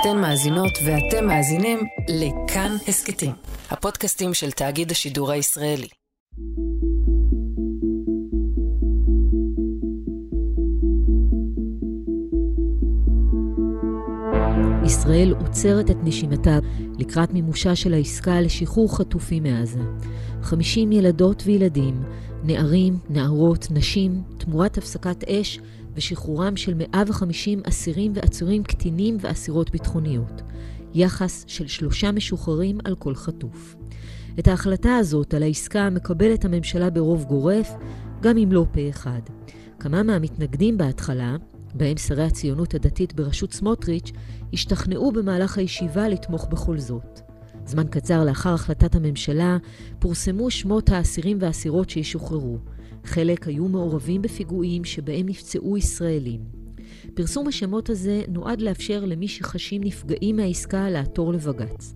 אתן מאזינות ואתם מאזינים לכאן הסכתים, הפודקאסטים של תאגיד השידור הישראלי. ישראל עוצרת את נשימתה לקראת מימושה של העסקה לשחרור חטופים מעזה. 50 ילדות וילדים, נערים, נערות, נשים, תמורת הפסקת אש ושחרורם של 150 אסירים ועצורים קטינים ואסירות ביטחוניות. יחס של שלושה משוחררים על כל חטוף. את ההחלטה הזאת על העסקה מקבלת הממשלה ברוב גורף, גם אם לא פה אחד. כמה מהמתנגדים בהתחלה, בהם שרי הציונות הדתית בראשות סמוטריץ', השתכנעו במהלך הישיבה לתמוך בכל זאת. זמן קצר לאחר החלטת הממשלה, פורסמו שמות האסירים והאסירות שישוחררו. חלק היו מעורבים בפיגועים שבהם נפצעו ישראלים. פרסום השמות הזה נועד לאפשר למי שחשים נפגעים מהעסקה לעתור לבג"ץ.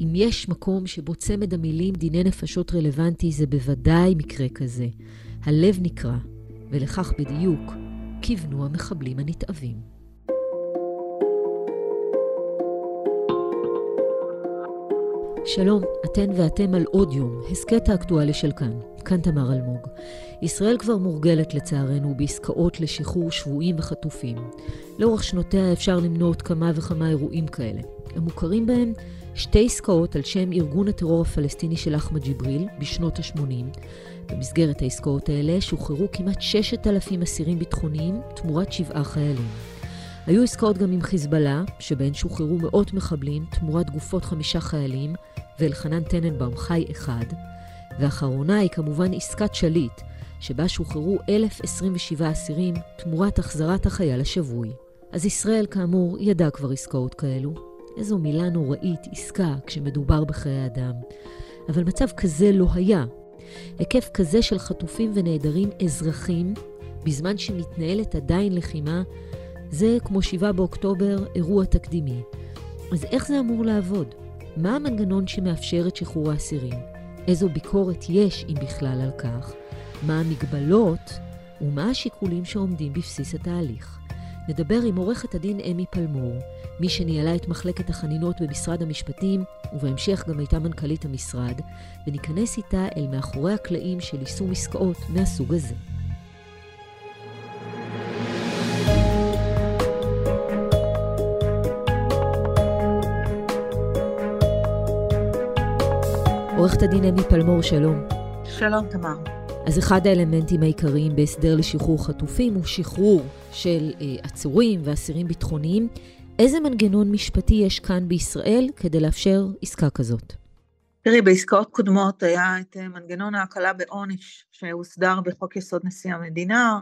אם יש מקום שבו צמד המילים דיני נפשות רלוונטי, זה בוודאי מקרה כזה. הלב נקרע, ולכך בדיוק כיוונו המחבלים הנתעבים. שלום, אתן ואתם על עוד יום, הסכת האקטואלי של כאן. כאן תמר אלמוג. ישראל כבר מורגלת לצערנו בעסקאות לשחרור שבויים וחטופים. לאורך שנותיה אפשר למנות כמה וכמה אירועים כאלה. המוכרים בהם שתי עסקאות על שם ארגון הטרור הפלסטיני של אחמד ג'יבריל בשנות ה-80. במסגרת העסקאות האלה שוחררו כמעט 6,000 אסירים ביטחוניים תמורת שבעה חיילים. היו עסקאות גם עם חיזבאללה, שבהן שוחררו מאות מחבלים תמורת גופות חמישה חיילים, ואלחנן טננבאום חי אחד. ואחרונה היא כמובן עסקת שליט, שבה שוחררו 1,027 אסירים תמורת החזרת החייל השבוי. אז ישראל, כאמור, ידע כבר עסקאות כאלו. איזו מילה נוראית, עסקה, כשמדובר בחיי אדם. אבל מצב כזה לא היה. היקף כזה של חטופים ונעדרים אזרחים, בזמן שמתנהלת עדיין לחימה, זה, כמו 7 באוקטובר, אירוע תקדימי. אז איך זה אמור לעבוד? מה המנגנון שמאפשר את שחרור האסירים? איזו ביקורת יש, אם בכלל, על כך? מה המגבלות ומה השיקולים שעומדים בבסיס התהליך? נדבר עם עורכת הדין אמי פלמור, מי שניהלה את מחלקת החנינות במשרד המשפטים, ובהמשך גם הייתה מנכ"לית המשרד, וניכנס איתה אל מאחורי הקלעים של יישום עסקאות מהסוג הזה. עורכת הדין אמי פלמור, שלום. שלום, תמר. אז אחד האלמנטים העיקריים בהסדר לשחרור חטופים הוא שחרור של אה, עצורים ואסירים ביטחוניים. איזה מנגנון משפטי יש כאן בישראל כדי לאפשר עסקה כזאת? תראי, בעסקאות קודמות היה את אה, מנגנון ההקלה בעונש שהוסדר בחוק יסוד נשיא המדינה.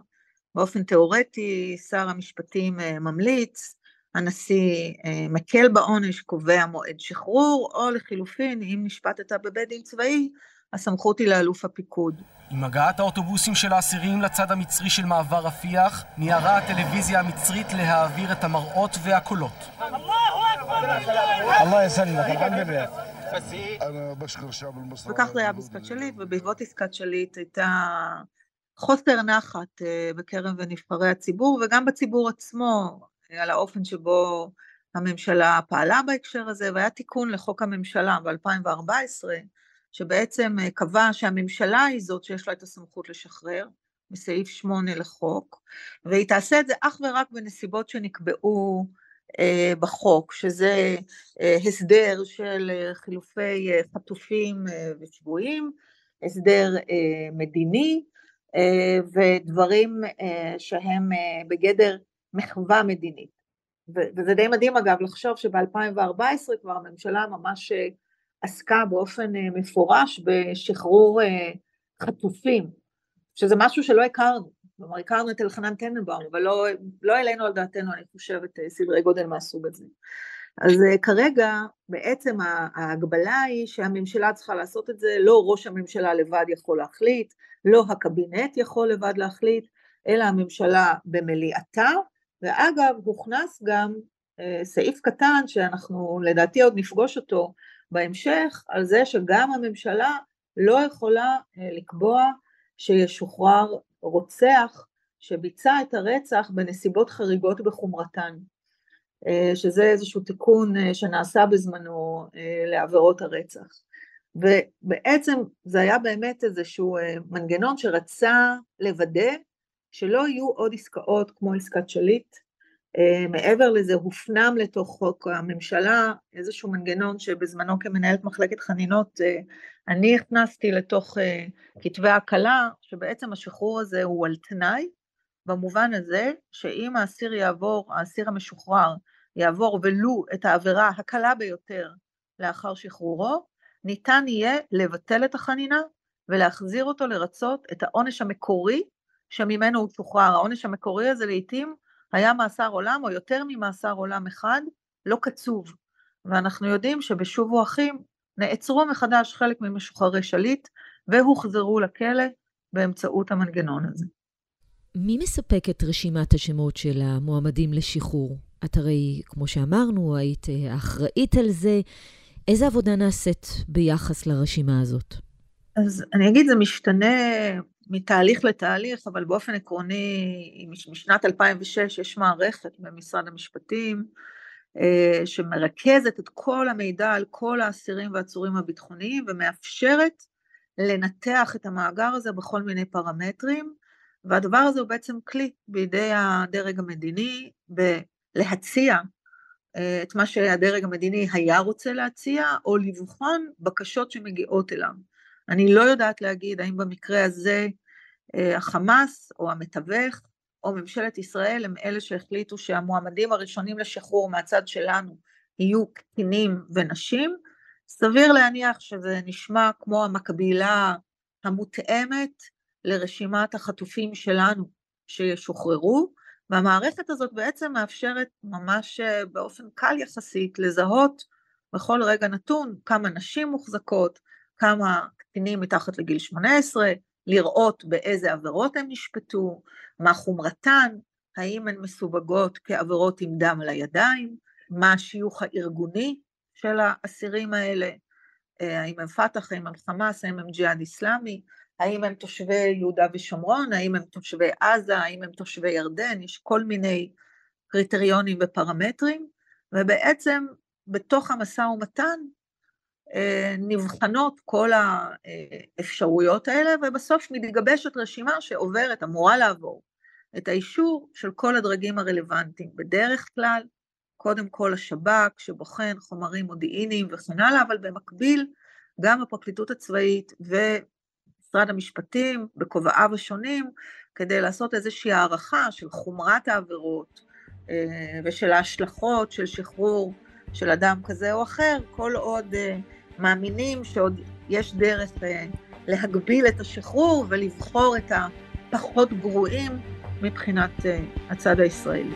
באופן תיאורטי, שר המשפטים אה, ממליץ, הנשיא אה, מקל בעונש, קובע מועד שחרור, או לחילופין, אם נשפטת בבית דין צבאי, הסמכות היא לאלוף הפיקוד. עם הגעת האוטובוסים של האסירים לצד המצרי של מעבר רפיח, מיהרה הטלוויזיה המצרית להעביר את המראות והקולות. וכך זה היה בעסקת שליט, ובעקבות עסקת שליט הייתה חוסר נחת אה, בקרב נבחרי הציבור, וגם בציבור עצמו, על האופן שבו הממשלה פעלה בהקשר הזה, והיה תיקון לחוק הממשלה ב-2014, שבעצם אה, קבע שהממשלה היא זאת שיש לה את הסמכות לשחרר, מסעיף 8 לחוק, והיא תעשה את זה אך ורק בנסיבות שנקבעו אה, בחוק, שזה אה, הסדר של אה, חילופי אה, חטופים אה, ושבויים, הסדר אה, מדיני, אה, ודברים אה, שהם בגדר מחווה מדינית. וזה די מדהים אגב לחשוב שב-2014 כבר הממשלה ממש אה, עסקה באופן אה, מפורש בשחרור אה, חטופים, שזה משהו שלא הכרנו, כלומר הכרנו את אלחנן טננבאום, אבל לא, לא העלינו על דעתנו, אני חושבת, סדרי גודל מהסוג הזה. אז כרגע בעצם ההגבלה היא שהממשלה צריכה לעשות את זה, לא ראש הממשלה לבד יכול להחליט, לא הקבינט יכול לבד להחליט, אלא הממשלה במליאתה, ואגב, הוכנס גם אה, סעיף קטן שאנחנו לדעתי עוד נפגוש אותו בהמשך, על זה שגם הממשלה לא יכולה אה, לקבוע שישוחרר רוצח שביצע את הרצח בנסיבות חריגות בחומרתן. שזה איזשהו תיקון שנעשה בזמנו לעבירות הרצח. ובעצם זה היה באמת איזשהו מנגנון שרצה לוודא שלא יהיו עוד עסקאות כמו עסקת שליט, אה, מעבר לזה הופנם לתוך חוק הממשלה איזשהו מנגנון שבזמנו כמנהלת מחלקת חנינות אה, אני הכנסתי לתוך אה, כתבי הקלה שבעצם השחרור הזה הוא על תנאי במובן הזה שאם האסיר יעבור, האסיר המשוחרר יעבור ולו את העבירה הקלה ביותר לאחר שחרורו, ניתן יהיה לבטל את החנינה ולהחזיר אותו לרצות את העונש המקורי שממנו הוא שוחרר. העונש המקורי הזה לעיתים היה מאסר עולם או יותר ממאסר עולם אחד, לא קצוב. ואנחנו יודעים שבשובו אחים נעצרו מחדש חלק ממשוחררי שליט והוחזרו לכלא באמצעות המנגנון הזה. מי מספק את רשימת השמות של המועמדים לשחרור? את הרי, כמו שאמרנו, היית אחראית על זה. איזה עבודה נעשית ביחס לרשימה הזאת? אז אני אגיד, זה משתנה מתהליך לתהליך, אבל באופן עקרוני, משנת 2006 יש מערכת במשרד המשפטים, אה, שמרכזת את כל המידע על כל האסירים והעצורים הביטחוניים ומאפשרת לנתח את המאגר הזה בכל מיני פרמטרים, והדבר הזה הוא בעצם כלי בידי הדרג המדיני בלהציע אה, את מה שהדרג המדיני היה רוצה להציע, או לבחון בקשות שמגיעות אליו. אני לא יודעת להגיד האם במקרה הזה אה, החמאס או המתווך או ממשלת ישראל הם אלה שהחליטו שהמועמדים הראשונים לשחרור מהצד שלנו יהיו קטינים ונשים, סביר להניח שזה נשמע כמו המקבילה המותאמת לרשימת החטופים שלנו שישוחררו, והמערכת הזאת בעצם מאפשרת ממש אה, באופן קל יחסית לזהות בכל רגע נתון כמה נשים מוחזקות, כמה קטינים מתחת לגיל 18, לראות באיזה עבירות הם נשפטו, מה חומרתן, האם הן מסווגות כעבירות עם דם על הידיים, מה השיוך הארגוני של האסירים האלה, אה, האם הם פת"ח, האם הם חמאס, האם הם ג'יהאד איסלאמי, האם הם תושבי יהודה ושומרון, האם הם תושבי עזה, האם הם תושבי ירדן, יש כל מיני קריטריונים ופרמטרים, ובעצם בתוך המשא ומתן נבחנות כל האפשרויות האלה, ובסוף מתגבשת רשימה שעוברת, אמורה לעבור, את האישור של כל הדרגים הרלוונטיים. בדרך כלל, קודם כל השב"כ שבוחן חומרים מודיעיניים וכן הלאה, אבל במקביל גם הפרקליטות הצבאית ומשרד המשפטים בכובעיו השונים, כדי לעשות איזושהי הערכה של חומרת העבירות אה, ושל ההשלכות של שחרור של אדם כזה או אחר, כל עוד אה, מאמינים שעוד יש דרך אה, להגביל את השחרור ולבחור את הפחות גרועים מבחינת אה, הצד הישראלי.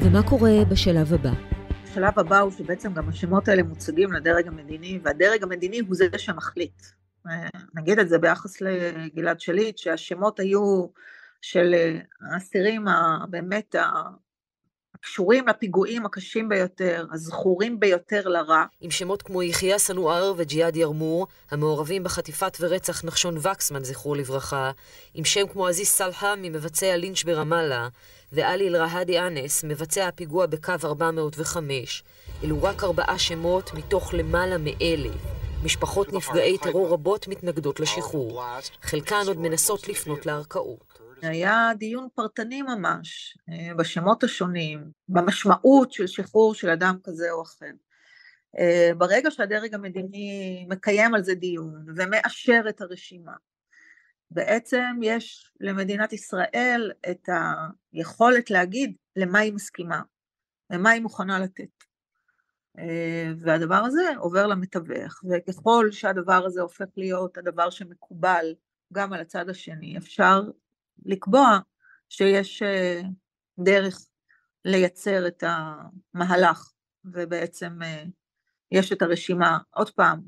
ומה קורה בשלב הבא? השלב הבא הוא שבעצם גם השמות האלה מוצגים לדרג המדיני, והדרג המדיני הוא זה שמחליט. נגיד את זה ביחס לגלעד שליט, שהשמות היו של האסירים הבאמת הקשורים לפיגועים הקשים ביותר, הזכורים ביותר לרע. עם שמות כמו יחיא סנואר וג'יהאד ירמור, המעורבים בחטיפת ורצח נחשון וקסמן, זכרו לברכה, עם שם כמו עזיז סלחה ממבצע לינץ' ברמאללה, ועלי אל-רהאדי אנס, מבצע הפיגוע בקו 405. אלו רק ארבעה שמות מתוך למעלה מאלף. משפחות נפגעי טרור רבות מתנגדות לשחרור. חלקן עוד מנסות לפנות לערכאות. היה דיון פרטני ממש אה, בשמות השונים, במשמעות של שחרור של אדם כזה או אחר. אה, ברגע שהדרג המדיני מקיים על זה דיון ומאשר את הרשימה, בעצם יש למדינת ישראל את היכולת להגיד למה היא מסכימה, למה היא מוכנה לתת. אה, והדבר הזה עובר למתווך, וככל שהדבר הזה הופך להיות הדבר שמקובל גם על הצד השני, אפשר לקבוע שיש אה, דרך לייצר את המהלך, ובעצם אה, יש את הרשימה, עוד פעם,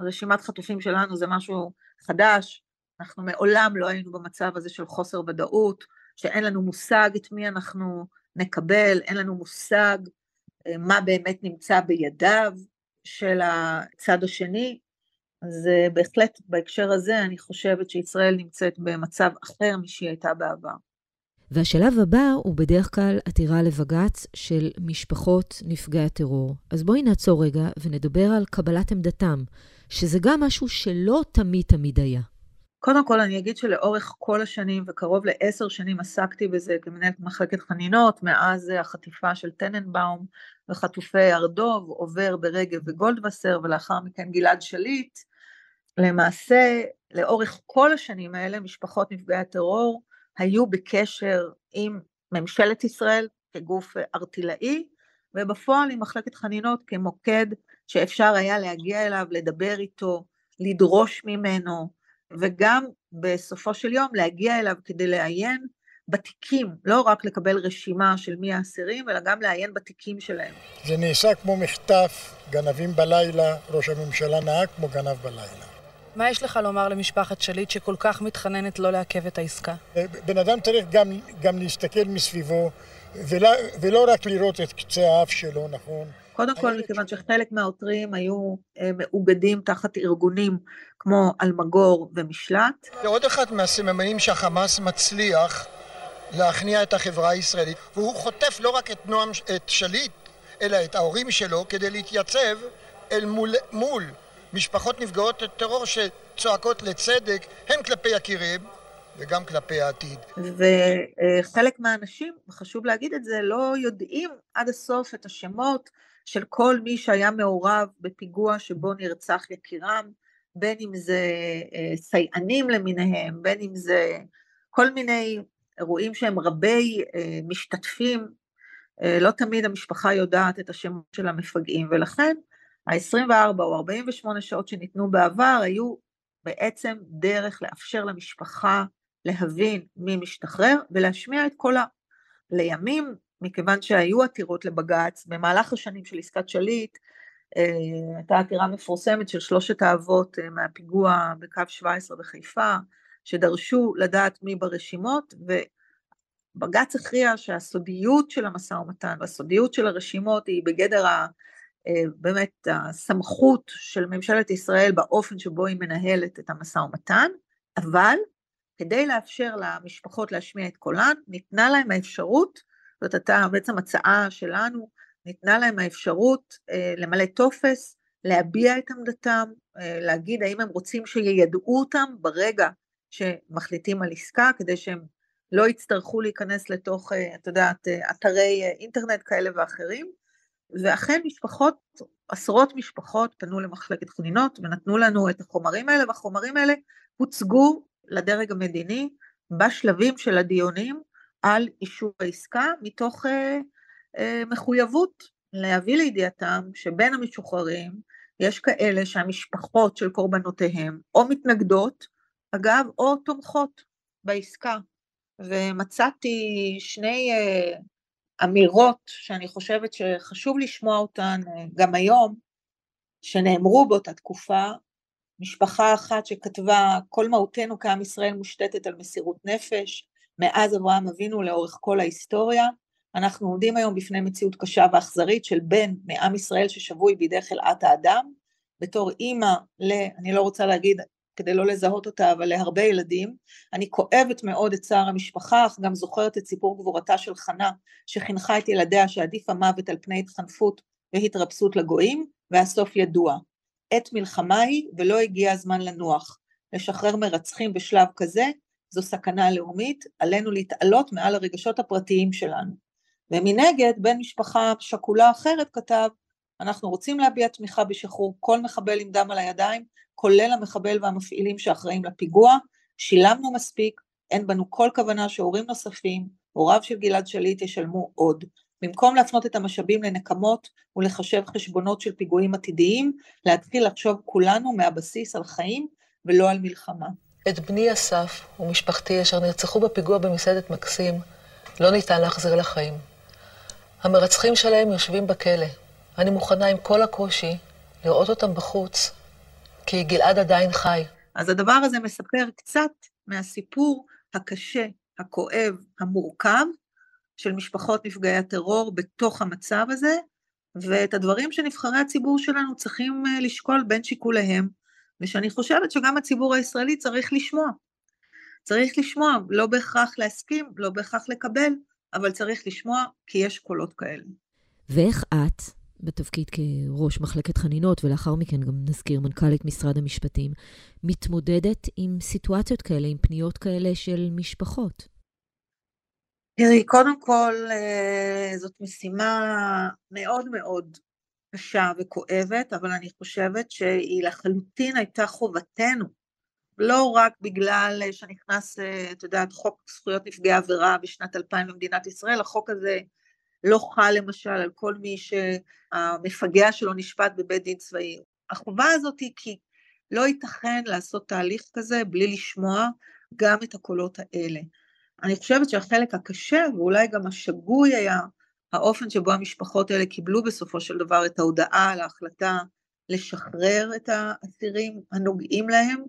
רשימת חטופים שלנו זה משהו חדש, אנחנו מעולם לא היינו במצב הזה של חוסר ודאות, שאין לנו מושג את מי אנחנו נקבל, אין לנו מושג אה, מה באמת נמצא בידיו של הצד השני, אז אה, בהחלט בהקשר הזה אני חושבת שישראל נמצאת במצב אחר משהיא הייתה בעבר. והשלב הבא הוא בדרך כלל עתירה לבג"ץ של משפחות נפגעי הטרור. אז בואי נעצור רגע ונדבר על קבלת עמדתם, שזה גם משהו שלא תמיד תמיד היה. קודם כל אני אגיד שלאורך כל השנים וקרוב לעשר שנים עסקתי בזה כמנהלת מחלקת חנינות, מאז החטיפה של טננבאום וחטופי הר דוב, עובר ברגב וגולדווסר ולאחר מכן גלעד שליט. למעשה לאורך כל השנים האלה משפחות נפגעי הטרור היו בקשר עם ממשלת ישראל כגוף ארטילאי ובפועל עם מחלקת חנינות כמוקד שאפשר היה להגיע אליו, לדבר איתו, לדרוש ממנו, וגם בסופו של יום להגיע אליו כדי לעיין בתיקים, לא רק לקבל רשימה של מי האסירים, אלא גם לעיין בתיקים שלהם. זה נעשה כמו מחטף, גנבים בלילה, ראש הממשלה נהג כמו גנב בלילה. מה יש לך לומר למשפחת שליט שכל כך מתחננת לא לעכב את העסקה? בן אדם צריך גם, גם להסתכל מסביבו, ולא, ולא רק לראות את קצה האף שלו, נכון? קודם כל, מכיוון שחלק מהעותרים היו אה, מאוגדים תחת ארגונים כמו אלמגור ומשלט. זה עוד אחד מהסממנים שהחמאס מצליח להכניע את החברה הישראלית, והוא חוטף לא רק את נועם, את שליט, אלא את ההורים שלו, כדי להתייצב אל מול, מול משפחות נפגעות טרור שצועקות לצדק, הן כלפי יקיריהם וגם כלפי העתיד. וחלק מהאנשים, וחשוב להגיד את זה, לא יודעים עד הסוף את השמות של כל מי שהיה מעורב בפיגוע שבו נרצח יקירם, בין אם זה אה, סייענים למיניהם, בין אם זה כל מיני אירועים שהם רבי אה, משתתפים, אה, לא תמיד המשפחה יודעת את השמות של המפגעים, ולכן ה-24 או 48 שעות שניתנו בעבר היו בעצם דרך לאפשר למשפחה להבין מי משתחרר ולהשמיע את קולה. לימים מכיוון שהיו עתירות לבג"ץ, במהלך השנים של עסקת שליט, אה, הייתה עתירה מפורסמת של שלושת האבות אה, מהפיגוע בקו 17 בחיפה, שדרשו לדעת מי ברשימות, ובג"ץ הכריע שהסודיות של המשא ומתן והסודיות של הרשימות היא בגדר ה... באמת הסמכות של ממשלת ישראל באופן שבו היא מנהלת את המשא ומתן, אבל כדי לאפשר למשפחות להשמיע את קולן, ניתנה להם האפשרות זאת הייתה בעצם הצעה שלנו, ניתנה להם האפשרות אה, למלא טופס, להביע את עמדתם, אה, להגיד האם הם רוצים שיידעו אותם ברגע שמחליטים על עסקה, כדי שהם לא יצטרכו להיכנס לתוך, אה, את יודעת, אה, אתרי אה, אינטרנט כאלה ואחרים, ואכן משפחות, עשרות משפחות פנו למחלקת חנינות ונתנו לנו את החומרים האלה, והחומרים האלה הוצגו לדרג המדיני בשלבים של הדיונים, על אישור העסקה מתוך אה, אה, מחויבות להביא לידיעתם שבין המשוחררים יש כאלה שהמשפחות של קורבנותיהם או מתנגדות, אגב, או תומכות בעסקה. ומצאתי שני אה, אמירות שאני חושבת שחשוב לשמוע אותן אה, גם היום, שנאמרו באותה תקופה, משפחה אחת שכתבה כל מהותנו כעם ישראל מושתתת על מסירות נפש, מאז אברהם אבינו לאורך כל ההיסטוריה. אנחנו עומדים היום בפני מציאות קשה ואכזרית של בן מעם ישראל ששבוי בידי חלאת האדם, בתור אימא ל... אני לא רוצה להגיד כדי לא לזהות אותה, אבל להרבה ילדים. אני כואבת מאוד את צער המשפחה, אך גם זוכרת את סיפור גבורתה של חנה, שחינכה את ילדיה שעדיף המוות על פני התחנפות והתרפסות לגויים, והסוף ידוע. עת מלחמה היא ולא הגיע הזמן לנוח. לשחרר מרצחים בשלב כזה זו סכנה לאומית, עלינו להתעלות מעל הרגשות הפרטיים שלנו. ומנגד, בן משפחה שכולה אחרת כתב, אנחנו רוצים להביע תמיכה בשחרור כל מחבל עם דם על הידיים, כולל המחבל והמפעילים שאחראים לפיגוע, שילמנו מספיק, אין בנו כל כוונה שהורים נוספים, הוריו של גלעד שליט ישלמו עוד. במקום להפנות את המשאבים לנקמות ולחשב חשבונות של פיגועים עתידיים, להתחיל לחשוב כולנו מהבסיס על חיים ולא על מלחמה. את בני אסף ומשפחתי אשר נרצחו בפיגוע במסעדת מקסים, לא ניתן להחזיר לחיים. המרצחים שלהם יושבים בכלא. אני מוכנה עם כל הקושי לראות אותם בחוץ, כי גלעד עדיין חי. אז הדבר הזה מספר קצת מהסיפור הקשה, הכואב, המורכב, של משפחות נפגעי הטרור בתוך המצב הזה, ואת הדברים שנבחרי הציבור שלנו צריכים אה, לשקול בין שיקוליהם, ושאני חושבת שגם הציבור הישראלי צריך לשמוע. צריך לשמוע, לא בהכרח להסכים, לא בהכרח לקבל, אבל צריך לשמוע כי יש קולות כאלה. ואיך את, בתפקיד כראש מחלקת חנינות, ולאחר מכן גם נזכיר מנכ"לית משרד המשפטים, מתמודדת עם סיטואציות כאלה, עם פניות כאלה של משפחות? תראי, קודם כל, אה, זאת משימה מאוד מאוד קשה וכואבת, אבל אני חושבת שהיא לחלוטין הייתה חובתנו, לא רק בגלל שנכנס, אה, את יודעת, חוק זכויות נפגעי עבירה בשנת 2000 במדינת ישראל, החוק הזה לא חל למשל על כל מי שהמפגע שלו נשפט בבית דין צבאי. החובה הזאת היא כי לא ייתכן לעשות תהליך כזה בלי לשמוע גם את הקולות האלה. אני חושבת שהחלק הקשה ואולי גם השגוי היה האופן שבו המשפחות האלה קיבלו בסופו של דבר את ההודעה על ההחלטה לשחרר את האסירים הנוגעים להם.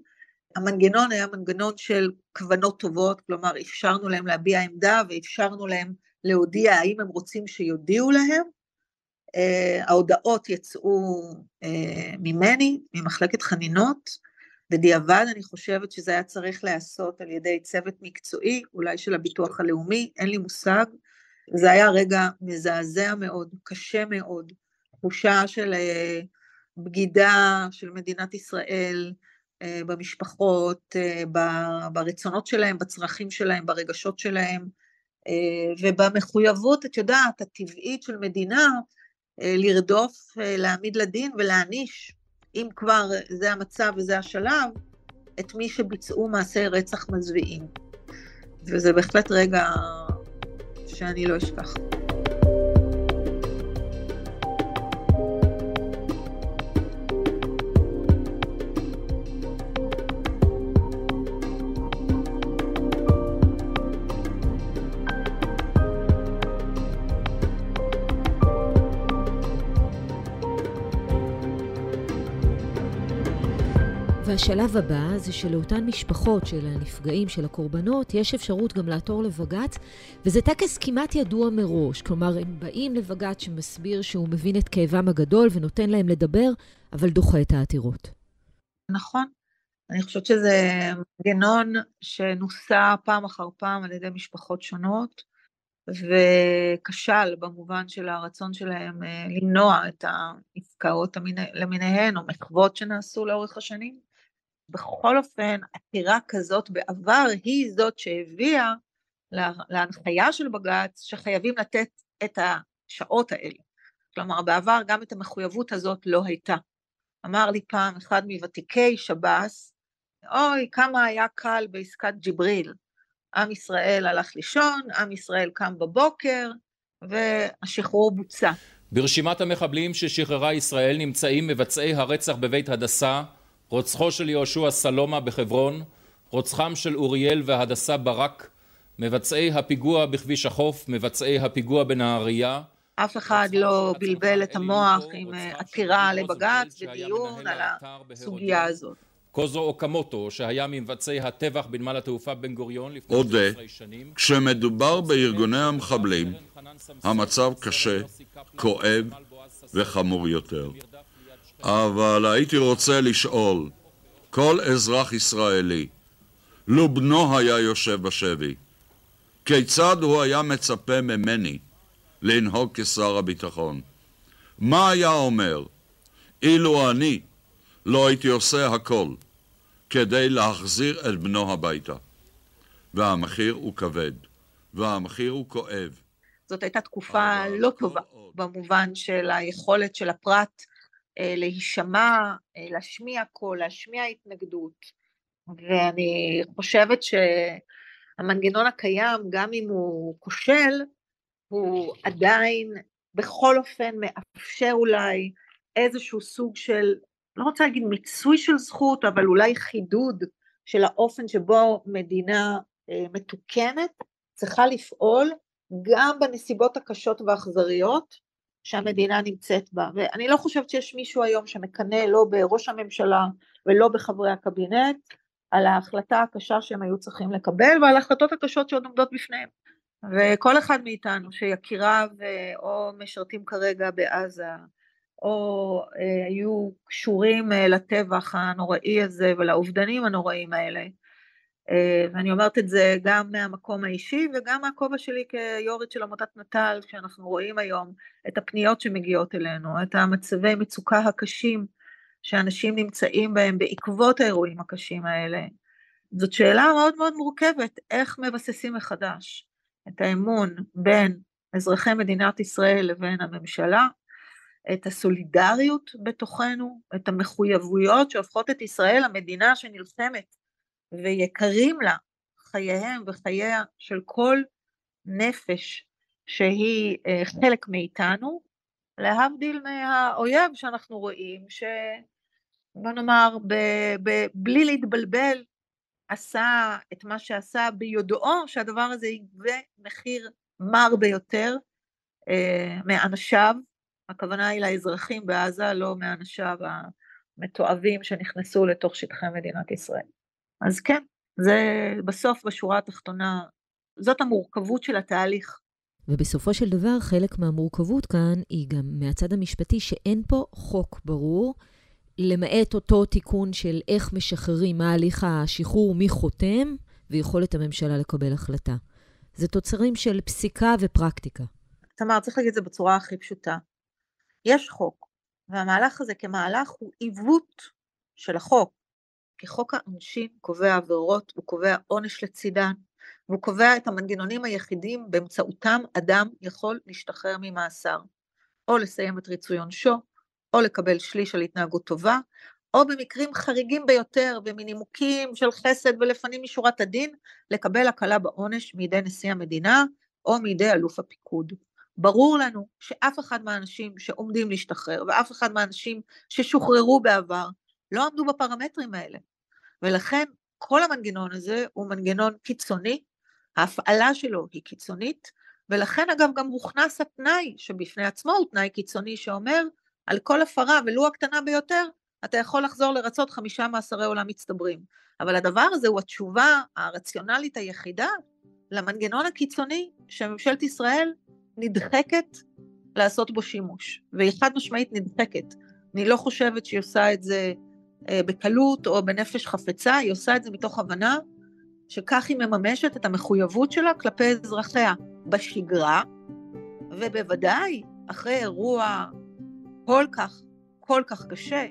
המנגנון היה מנגנון של כוונות טובות, כלומר אפשרנו להם להביע עמדה ואפשרנו להם להודיע האם הם רוצים שיודיעו להם. Uh, ההודעות יצאו uh, ממני, ממחלקת חנינות, בדיעבד אני חושבת שזה היה צריך להיעשות על ידי צוות מקצועי, אולי של הביטוח הלאומי, אין לי מושג. זה היה רגע מזעזע מאוד, קשה מאוד, תחושה של אה, בגידה של מדינת ישראל אה, במשפחות, אה, ברצונות שלהם, בצרכים שלהם, ברגשות שלהם, ובמחויבות, את יודעת, הטבעית של מדינה, לרדוף, להעמיד לדין ולהעניש אם כבר זה המצב וזה השלב, את מי שביצעו מעשי רצח מזוויעים. וזה בהחלט רגע שאני לא אשכח. והשלב הבא זה שלאותן משפחות של הנפגעים, של הקורבנות, יש אפשרות גם לעתור לבג"ץ, וזה טקס כמעט ידוע מראש. כלומר, הם באים לבג"ץ שמסביר שהוא מבין את כאבם הגדול ונותן להם לדבר, אבל דוחה את העתירות. נכון. אני חושבת שזה מנגנון שנוסה פעם אחר פעם על ידי משפחות שונות, וכשל במובן של הרצון שלהם אה, למנוע את העסקאות למיניהן, או מחוות שנעשו לאורך השנים. בכל אופן, עתירה כזאת בעבר היא זאת שהביאה להנחיה של בג"ץ שחייבים לתת את השעות האלה. כלומר, בעבר גם את המחויבות הזאת לא הייתה. אמר לי פעם אחד מוותיקי שב"ס, אוי, כמה היה קל בעסקת ג'יבריל. עם ישראל הלך לישון, עם ישראל קם בבוקר, והשחרור בוצע. ברשימת המחבלים ששחררה ישראל נמצאים מבצעי הרצח בבית הדסה, רוצחו של יהושע סלומה בחברון, רוצחם של אוריאל והדסה ברק, מבצעי הפיגוע בכביש החוף, מבצעי הפיגוע בנהריה. אף אחד לא בלבל את המוח עם עתירה לבג"ץ ודיון על הסוגיה הזאת. קוזו אוקמוטו, שהיה ממבצעי הטבח בנמל התעופה בן גוריון לפני 16 שנים. כשמדובר בארגוני המחבלים, המצב קשה, כואב וחמור יותר. אבל הייתי רוצה לשאול, כל אזרח ישראלי, לו בנו היה יושב בשבי, כיצד הוא היה מצפה ממני לנהוג כשר הביטחון? מה היה אומר אילו אני לא הייתי עושה הכל כדי להחזיר את בנו הביתה? והמחיר הוא כבד, והמחיר הוא כואב. זאת הייתה תקופה לא טובה במובן של היכולת של הפרט להישמע, אה, להשמיע קול, להשמיע התנגדות. ואני חושבת שהמנגנון הקיים, גם אם הוא כושל, הוא עדיין בכל אופן מאפשר אולי איזשהו סוג של, לא רוצה להגיד מיצוי של זכות, אבל אולי חידוד של האופן שבו מדינה אה, מתוקנת צריכה לפעול גם בנסיבות הקשות והאכזריות שהמדינה נמצאת בה, ואני לא חושבת שיש מישהו היום שמקנא לא בראש הממשלה ולא בחברי הקבינט על ההחלטה הקשה שהם היו צריכים לקבל ועל ההחלטות הקשות שעוד עומדות בפניהם. וכל אחד מאיתנו שיקיריו אה, או משרתים כרגע בעזה, או אה, היו קשורים אה, לטבח הנוראי הזה ולאובדנים הנוראים האלה, ואני אומרת את זה גם מהמקום האישי וגם מהכובע שלי כיו"רית של עמותת נט"ל, שאנחנו רואים היום את הפניות שמגיעות אלינו, את המצבי מצוקה הקשים שאנשים נמצאים בהם בעקבות האירועים הקשים האלה. זאת שאלה מאוד מאוד מורכבת, איך מבססים מחדש את האמון בין אזרחי מדינת ישראל לבין הממשלה, את הסולידריות בתוכנו, את המחויבויות שהופכות את ישראל למדינה שנלחמת ויקרים לה חייהם וחייה של כל נפש שהיא אה, חלק מאיתנו, להבדיל מהאויב שאנחנו רואים, שבוא נאמר, ב, ב, בלי להתבלבל, עשה את מה שעשה ביודעו שהדבר הזה יגבה מחיר מר ביותר אה, מאנשיו, הכוונה היא לאזרחים בעזה, לא מאנשיו המתועבים שנכנסו לתוך שטחי מדינת ישראל. אז כן, זה בסוף, בשורה התחתונה, זאת המורכבות של התהליך. ובסופו של דבר, חלק מהמורכבות כאן היא גם מהצד המשפטי, שאין פה חוק ברור, למעט אותו תיקון של איך משחררים, מה הליך השחרור, מי חותם, ויכולת הממשלה לקבל החלטה. זה תוצרים של פסיקה ופרקטיקה. תמר, צריך להגיד את זה בצורה הכי פשוטה. יש חוק, והמהלך הזה כמהלך הוא עיוות של החוק. כי חוק העונשין קובע עבירות, הוא קובע עונש לצידן, והוא קובע את המנגנונים היחידים באמצעותם אדם יכול להשתחרר ממאסר, או לסיים את ריצוי עונשו, או לקבל שליש על התנהגות טובה, או במקרים חריגים ביותר ומנימוקים של חסד ולפנים משורת הדין, לקבל הקלה בעונש מידי נשיא המדינה או מידי אלוף הפיקוד. ברור לנו שאף אחד מהאנשים שעומדים להשתחרר ואף אחד מהאנשים ששוחררו בעבר לא עמדו בפרמטרים האלה. ולכן כל המנגנון הזה הוא מנגנון קיצוני, ההפעלה שלו היא קיצונית, ולכן אגב גם הוכנס התנאי שבפני עצמו הוא תנאי קיצוני שאומר על כל הפרה ולו הקטנה ביותר אתה יכול לחזור לרצות חמישה מאסרי עולם מצטברים. אבל הדבר הזה הוא התשובה הרציונלית היחידה למנגנון הקיצוני שממשלת ישראל נדחקת לעשות בו שימוש, והיא חד משמעית נדחקת. אני לא חושבת שהיא עושה את זה בקלות או בנפש חפצה, היא עושה את זה מתוך הבנה שכך היא מממשת את המחויבות שלה כלפי אזרחיה בשגרה, ובוודאי אחרי אירוע כל כך, כל כך קשה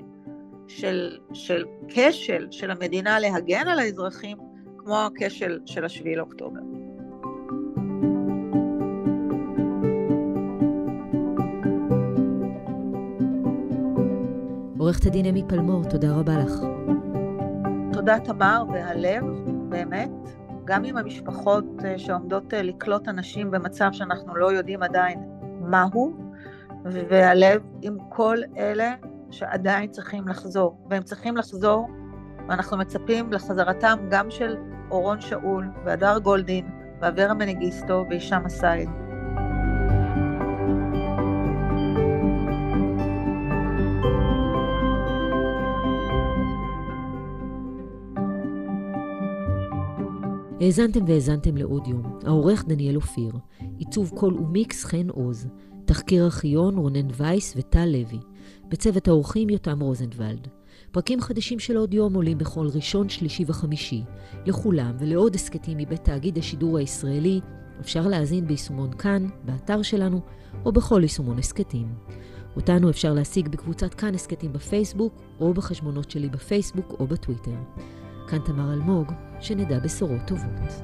של, של כשל של המדינה להגן על האזרחים, כמו הכשל של השביעי לאוקטובר. עורכת הדין אמי פלמור, תודה רבה לך. תודה תמר, והלב, באמת, גם עם המשפחות אה, שעומדות אה, לקלוט אנשים במצב שאנחנו לא יודעים עדיין מהו, והלב עם כל אלה שעדיין צריכים לחזור, והם צריכים לחזור, ואנחנו מצפים לחזרתם גם של אורון שאול, והדר גולדין, ואברה מנגיסטו, והישאם א-סייד. האזנתם והאזנתם לאודיום, העורך דניאל אופיר, עיצוב קול ומיקס חן עוז, תחקיר ארכיון רונן וייס וטל לוי, בצוות האורחים יותם רוזנבלד. פרקים חדשים של אודיום עולים בכל ראשון, שלישי וחמישי. לכולם ולעוד הסכתים מבית תאגיד השידור הישראלי אפשר להאזין ביישומון כאן, באתר שלנו, או בכל יישומון הסכתים. אותנו אפשר להשיג בקבוצת כאן הסכתים בפייסבוק, או בחשבונות שלי בפייסבוק או בטוויטר. כאן תמר אלמוג, שנדע בשורות טובות.